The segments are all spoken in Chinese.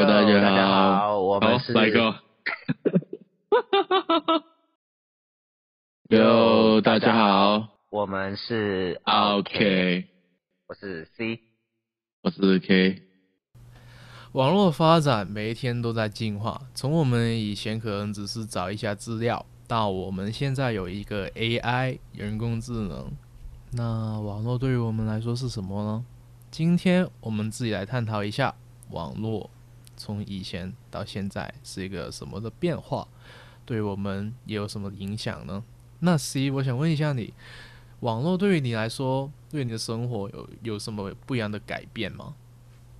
大家好，大家好，我们是来个。Yo，大家好，我们是 OK，我是 C，我是 K。网络发展每一天都在进化，从我们以前可能只是找一下资料，到我们现在有一个 AI 人工智能。那网络对于我们来说是什么呢？今天我们自己来探讨一下网络从以前到现在是一个什么的变化，对我们也有什么影响呢？那 C，我想问一下你，网络对于你来说，对你的生活有有什么不一样的改变吗？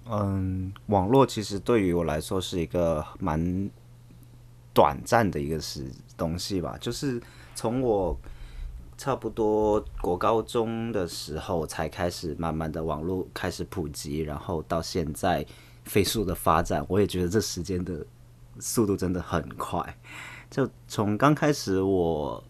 嗯，网络其实对于我来说是一个蛮短暂的一个是东西吧，就是从我。差不多国高中的时候才开始慢慢的网络开始普及，然后到现在飞速的发展，我也觉得这时间的速度真的很快。就从刚开始我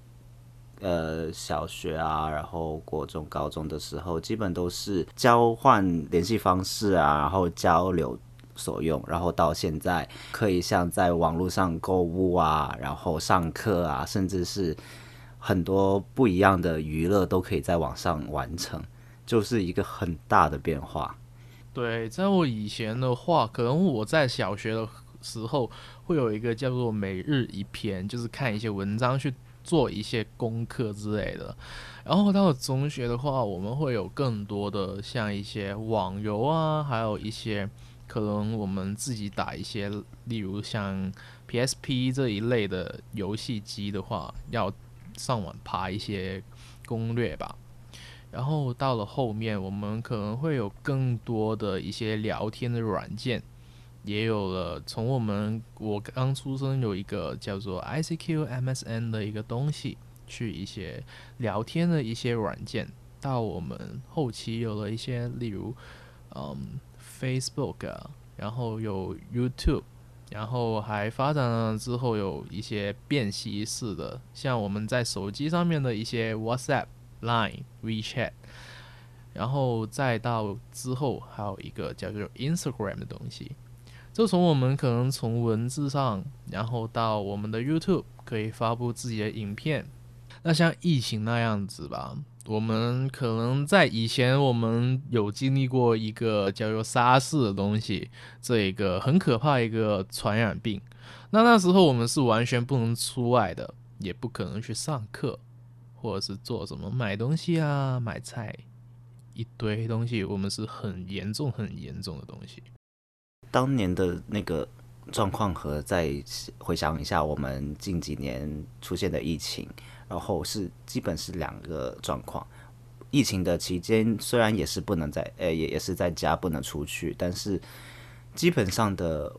呃小学啊，然后国中、高中的时候，基本都是交换联系方式啊，然后交流所用，然后到现在可以像在网络上购物啊，然后上课啊，甚至是。很多不一样的娱乐都可以在网上完成，就是一个很大的变化。对，在我以前的话，可能我在小学的时候会有一个叫做每日一篇，就是看一些文章去做一些功课之类的。然后到了中学的话，我们会有更多的像一些网游啊，还有一些可能我们自己打一些，例如像 PSP 这一类的游戏机的话，要。上网爬一些攻略吧，然后到了后面，我们可能会有更多的一些聊天的软件，也有了从我们我刚出生有一个叫做 ICQ、MSN 的一个东西，去一些聊天的一些软件，到我们后期有了一些例如嗯 Facebook，然后有 YouTube。然后还发展了之后有一些便携式的，像我们在手机上面的一些 WhatsApp、Line、WeChat，然后再到之后还有一个叫做 Instagram 的东西。就从我们可能从文字上，然后到我们的 YouTube 可以发布自己的影片。那像疫情那样子吧。我们可能在以前，我们有经历过一个叫做沙士的东西，这一个很可怕一个传染病。那那时候我们是完全不能出外的，也不可能去上课，或者是做什么买东西啊、买菜，一堆东西，我们是很严重、很严重的东西。当年的那个状况和再回想一下，我们近几年出现的疫情。然后是基本是两个状况，疫情的期间虽然也是不能在，呃，也也是在家不能出去，但是基本上的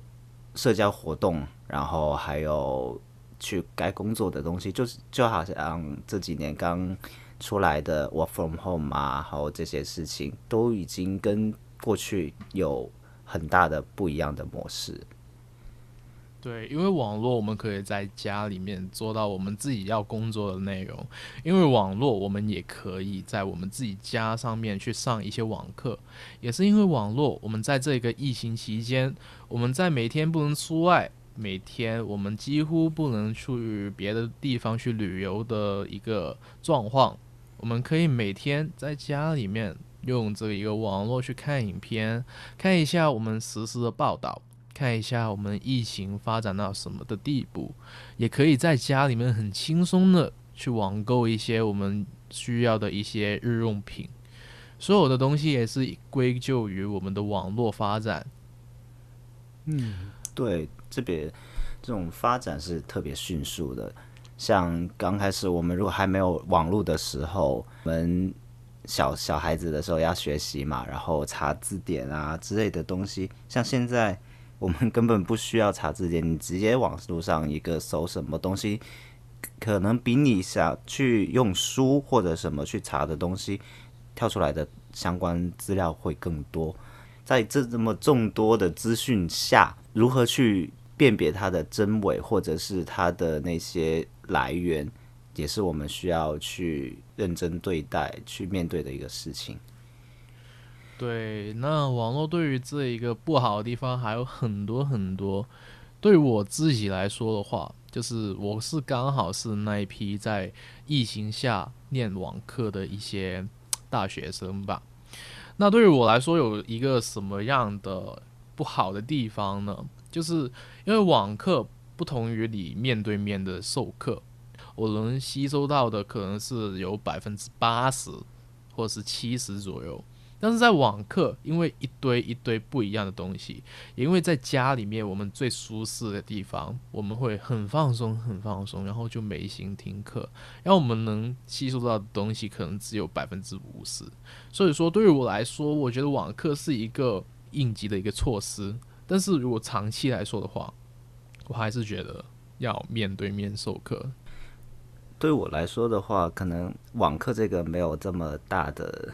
社交活动，然后还有去该工作的东西，就是就好像这几年刚出来的 work from home 啊，还有这些事情，都已经跟过去有很大的不一样的模式。对，因为网络我们可以在家里面做到我们自己要工作的内容，因为网络我们也可以在我们自己家上面去上一些网课，也是因为网络，我们在这个疫情期间，我们在每天不能出外，每天我们几乎不能去别的地方去旅游的一个状况，我们可以每天在家里面用这个一个网络去看影片，看一下我们实时的报道。看一下我们疫情发展到什么的地步，也可以在家里面很轻松的去网购一些我们需要的一些日用品，所有的东西也是归咎于我们的网络发展。嗯，对，这边这种发展是特别迅速的。像刚开始我们如果还没有网络的时候，我们小小孩子的时候要学习嘛，然后查字典啊之类的东西，像现在。我们根本不需要查字典，你直接网络上一个搜什么东西，可能比你想去用书或者什么去查的东西，跳出来的相关资料会更多。在这这么众多的资讯下，如何去辨别它的真伪，或者是它的那些来源，也是我们需要去认真对待、去面对的一个事情。对，那网络对于这一个不好的地方还有很多很多。对我自己来说的话，就是我是刚好是那一批在疫情下念网课的一些大学生吧。那对于我来说，有一个什么样的不好的地方呢？就是因为网课不同于你面对面的授课，我能吸收到的可能是有百分之八十或者是七十左右。但是在网课，因为一堆一堆不一样的东西，因为在家里面我们最舒适的地方，我们会很放松，很放松，然后就没心听课，然后我们能吸收到的东西可能只有百分之五十。所以说，对于我来说，我觉得网课是一个应急的一个措施。但是如果长期来说的话，我还是觉得要面对面授课。对我来说的话，可能网课这个没有这么大的。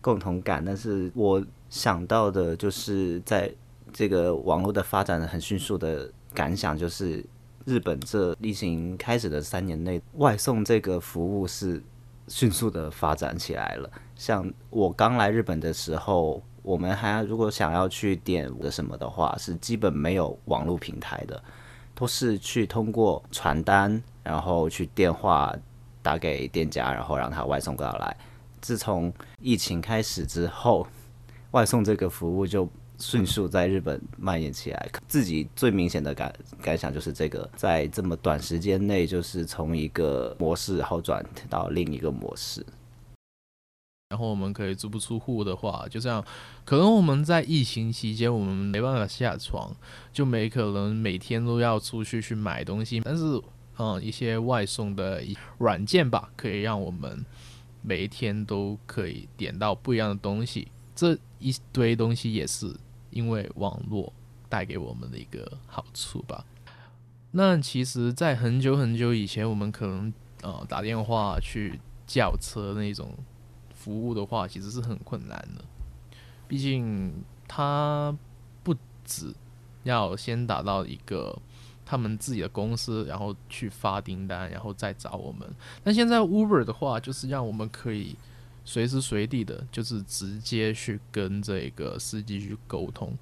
共同感，但是我想到的就是在这个网络的发展的很迅速的感想，就是日本这疫情开始的三年内，外送这个服务是迅速的发展起来了。像我刚来日本的时候，我们还如果想要去点的什么的话，是基本没有网络平台的，都是去通过传单，然后去电话打给店家，然后让他外送过来。自从疫情开始之后，外送这个服务就迅速在日本蔓延起来。自己最明显的感感想就是，这个在这么短时间内，就是从一个模式好转到另一个模式。然后我们可以足不出户的话，就这样，可能我们在疫情期间，我们没办法下床，就没可能每天都要出去去买东西。但是，嗯，一些外送的软件吧，可以让我们。每一天都可以点到不一样的东西，这一堆东西也是因为网络带给我们的一个好处吧。那其实，在很久很久以前，我们可能呃打电话去叫车那种服务的话，其实是很困难的。毕竟他不止要先打到一个。他们自己的公司，然后去发订单，然后再找我们。那现在 Uber 的话，就是让我们可以随时随地的，就是直接去跟这个司机去沟通。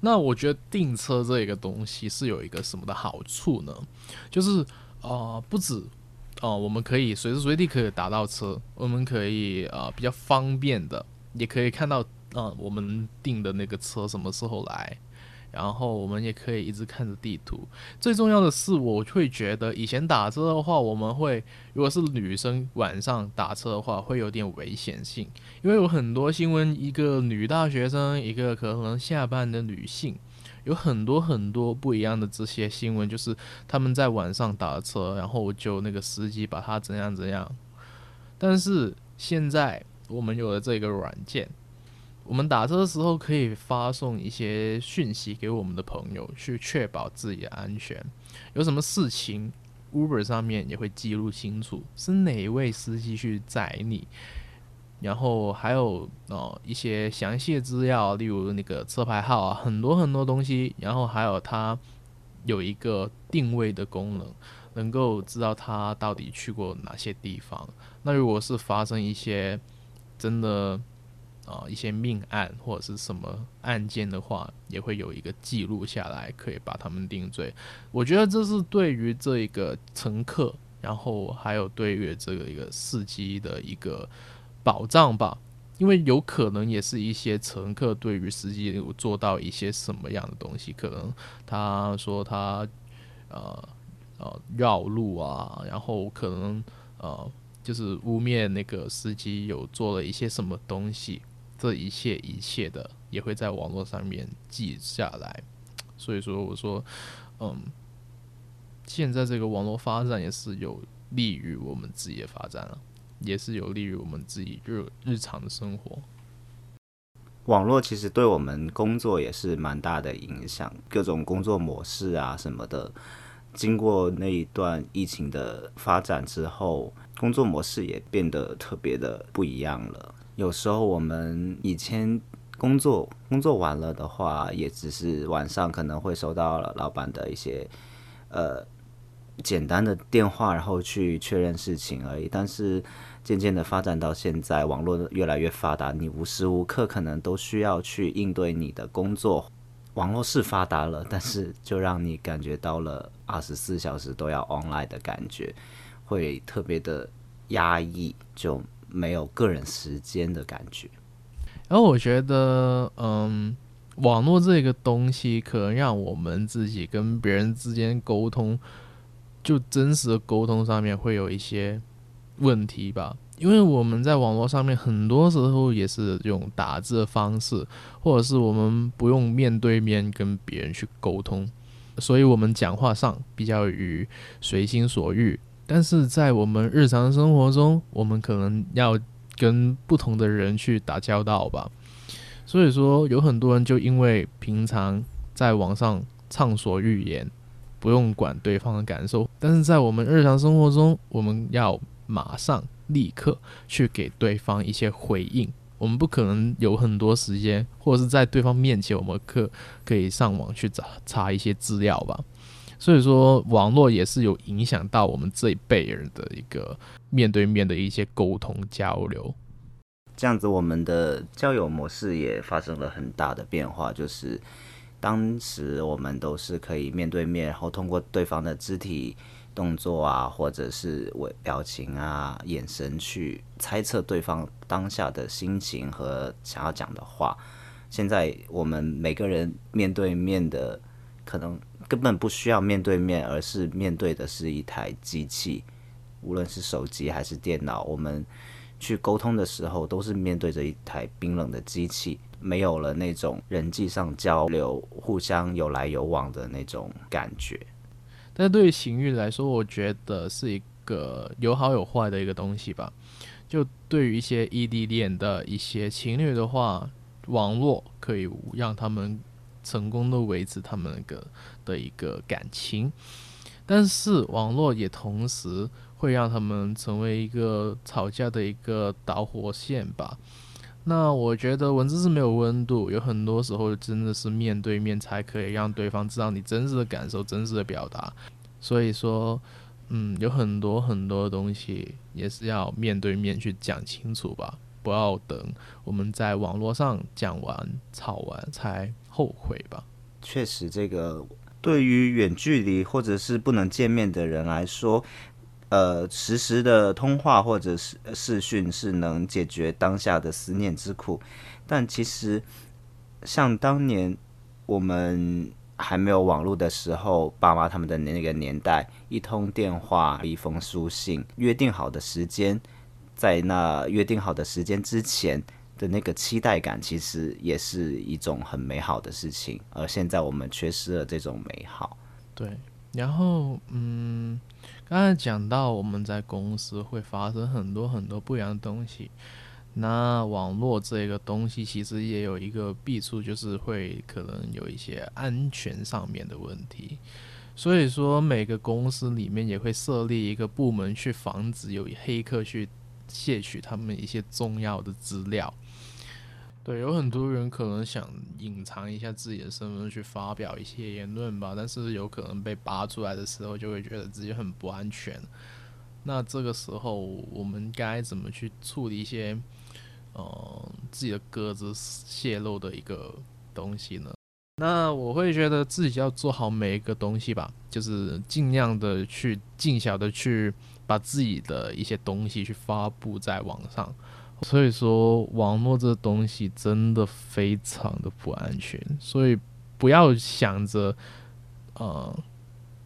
那我觉得订车这个东西是有一个什么的好处呢？就是啊、呃，不止哦、我们可以随时随地可以打到车，我们可以啊、呃、比较方便的，也可以看到啊、我们订的那个车什么时候来。然后我们也可以一直看着地图。最重要的是，我会觉得以前打车的话，我们会如果是女生晚上打车的话，会有点危险性，因为有很多新闻，一个女大学生，一个可能下班的女性，有很多很多不一样的这些新闻，就是他们在晚上打车，然后就那个司机把他怎样怎样。但是现在我们有了这个软件。我们打车的时候可以发送一些讯息给我们的朋友，去确保自己的安全。有什么事情，Uber 上面也会记录清楚是哪一位司机去载你，然后还有哦一些详细资料，例如那个车牌号啊，很多很多东西。然后还有它有一个定位的功能，能够知道他到底去过哪些地方。那如果是发生一些真的。啊，一些命案或者是什么案件的话，也会有一个记录下来，可以把他们定罪。我觉得这是对于这一个乘客，然后还有对于这个一个司机的一个保障吧。因为有可能也是一些乘客对于司机有做到一些什么样的东西，可能他说他呃呃绕路啊，然后可能呃就是污蔑那个司机有做了一些什么东西。这一切一切的也会在网络上面记下来，所以说我说，嗯，现在这个网络发展也是有利于我们自己的发展了，也是有利于我们自己日日常的生活。网络其实对我们工作也是蛮大的影响，各种工作模式啊什么的，经过那一段疫情的发展之后，工作模式也变得特别的不一样了。有时候我们以前工作工作完了的话，也只是晚上可能会收到了老板的一些呃简单的电话，然后去确认事情而已。但是渐渐的发展到现在，网络越来越发达，你无时无刻可能都需要去应对你的工作。网络是发达了，但是就让你感觉到了二十四小时都要 online 的感觉，会特别的压抑，就没有个人时间的感觉。然后我觉得，嗯，网络这个东西可能让我们自己跟别人之间沟通，就真实的沟通上面会有一些问题吧。因为我们在网络上面很多时候也是用打字的方式，或者是我们不用面对面跟别人去沟通，所以我们讲话上比较于随心所欲。但是在我们日常生活中，我们可能要跟不同的人去打交道吧。所以说，有很多人就因为平常在网上畅所欲言，不用管对方的感受，但是在我们日常生活中，我们要马上。立刻去给对方一些回应，我们不可能有很多时间，或者是在对方面前，我们可可以上网去找查一些资料吧。所以说，网络也是有影响到我们这一辈人的一个面对面的一些沟通交流。这样子，我们的交友模式也发生了很大的变化，就是当时我们都是可以面对面，然后通过对方的肢体。动作啊，或者是微表情啊、眼神去猜测对方当下的心情和想要讲的话。现在我们每个人面对面的，可能根本不需要面对面，而是面对的是一台机器，无论是手机还是电脑。我们去沟通的时候，都是面对着一台冰冷的机器，没有了那种人际上交流、互相有来有往的那种感觉。但对于情侣来说，我觉得是一个有好有坏的一个东西吧。就对于一些异地恋的一些情侣的话，网络可以让他们成功的维持他们那个的一个感情，但是网络也同时会让他们成为一个吵架的一个导火线吧。那我觉得文字是没有温度，有很多时候真的是面对面才可以让对方知道你真实的感受、真实的表达。所以说，嗯，有很多很多东西也是要面对面去讲清楚吧，不要等我们在网络上讲完、吵完才后悔吧。确实，这个对于远距离或者是不能见面的人来说。呃，实时的通话或者是视讯是能解决当下的思念之苦，但其实像当年我们还没有网络的时候，爸妈他们的那个年代，一通电话、一封书信，约定好的时间，在那约定好的时间之前的那个期待感，其实也是一种很美好的事情。而现在我们缺失了这种美好。对，然后嗯。刚才讲到我们在公司会发生很多很多不一样的东西，那网络这个东西其实也有一个弊处，就是会可能有一些安全上面的问题，所以说每个公司里面也会设立一个部门去防止有黑客去窃取他们一些重要的资料。对，有很多人可能想隐藏一下自己的身份，去发表一些言论吧，但是有可能被扒出来的时候，就会觉得自己很不安全。那这个时候，我们该怎么去处理一些，呃，自己的鸽子泄露的一个东西呢？那我会觉得自己要做好每一个东西吧，就是尽量的去尽小的去把自己的一些东西去发布在网上。所以说，网络这东西真的非常的不安全，所以不要想着，呃，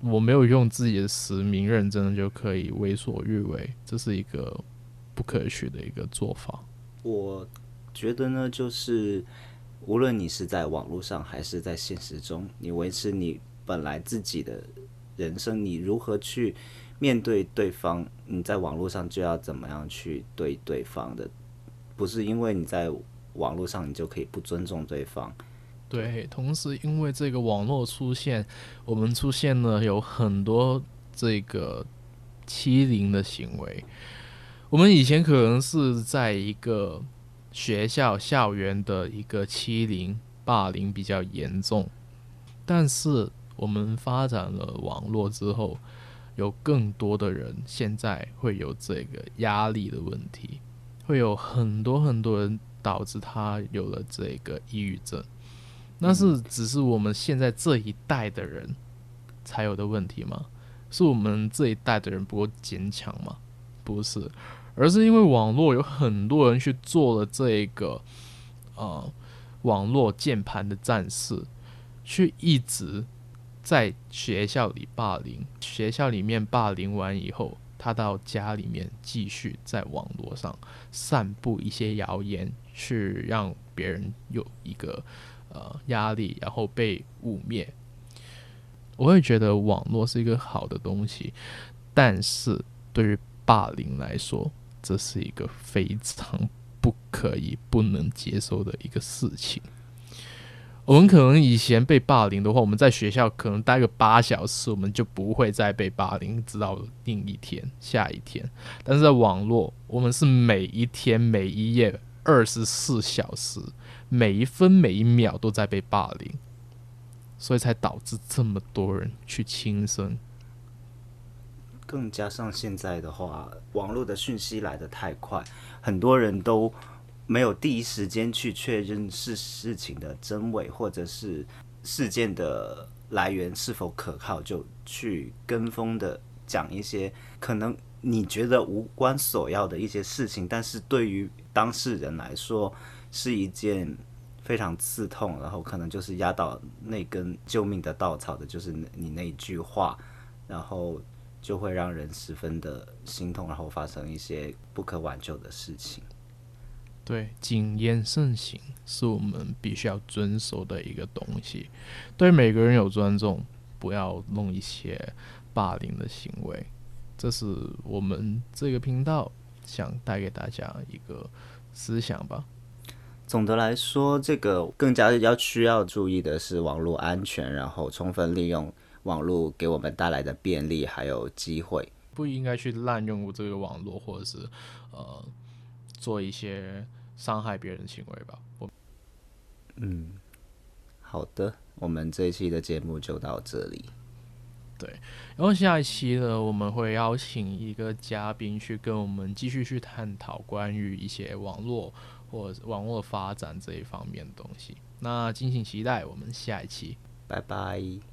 我没有用自己的实名认证就可以为所欲为，这是一个不可取的一个做法。我觉得呢，就是无论你是在网络上还是在现实中，你维持你本来自己的人生，你如何去面对对方，你在网络上就要怎么样去对对方的。不是因为你在网络上，你就可以不尊重对方。对，同时因为这个网络出现，我们出现了有很多这个欺凌的行为。我们以前可能是在一个学校校园的一个欺凌、霸凌比较严重，但是我们发展了网络之后，有更多的人现在会有这个压力的问题，会有很多很多人导致他有了这个抑郁症。那是只是我们现在这一代的人才有的问题吗？是我们这一代的人不够坚强吗？不是，而是因为网络有很多人去做了这一个呃网络键盘的战士，去一直。在学校里霸凌，学校里面霸凌完以后，他到家里面继续在网络上散布一些谣言，去让别人有一个呃压力，然后被污蔑。我会觉得网络是一个好的东西，但是对于霸凌来说，这是一个非常不可以、不能接受的一个事情。我们可能以前被霸凌的话，我们在学校可能待个八小时，我们就不会再被霸凌，直到另一天、下一天。但是在网络，我们是每一天、每一夜、二十四小时、每一分每一秒都在被霸凌，所以才导致这么多人去轻生。更加上现在的话，网络的讯息来得太快，很多人都。没有第一时间去确认是事情的真伪，或者是事件的来源是否可靠，就去跟风的讲一些可能你觉得无关所要的一些事情，但是对于当事人来说是一件非常刺痛，然后可能就是压倒那根救命的稻草的，就是你那一句话，然后就会让人十分的心痛，然后发生一些不可挽救的事情。对，谨言慎行是我们必须要遵守的一个东西。对每个人有尊重，不要弄一些霸凌的行为。这是我们这个频道想带给大家一个思想吧。总的来说，这个更加要需要注意的是网络安全，然后充分利用网络给我们带来的便利还有机会，不应该去滥用这个网络，或者是呃。做一些伤害别人的行为吧。我，嗯，好的，我们这一期的节目就到这里。对，然后下一期呢，我们会邀请一个嘉宾去跟我们继续去探讨关于一些网络或网络发展这一方面的东西。那敬请期待我们下一期，拜拜。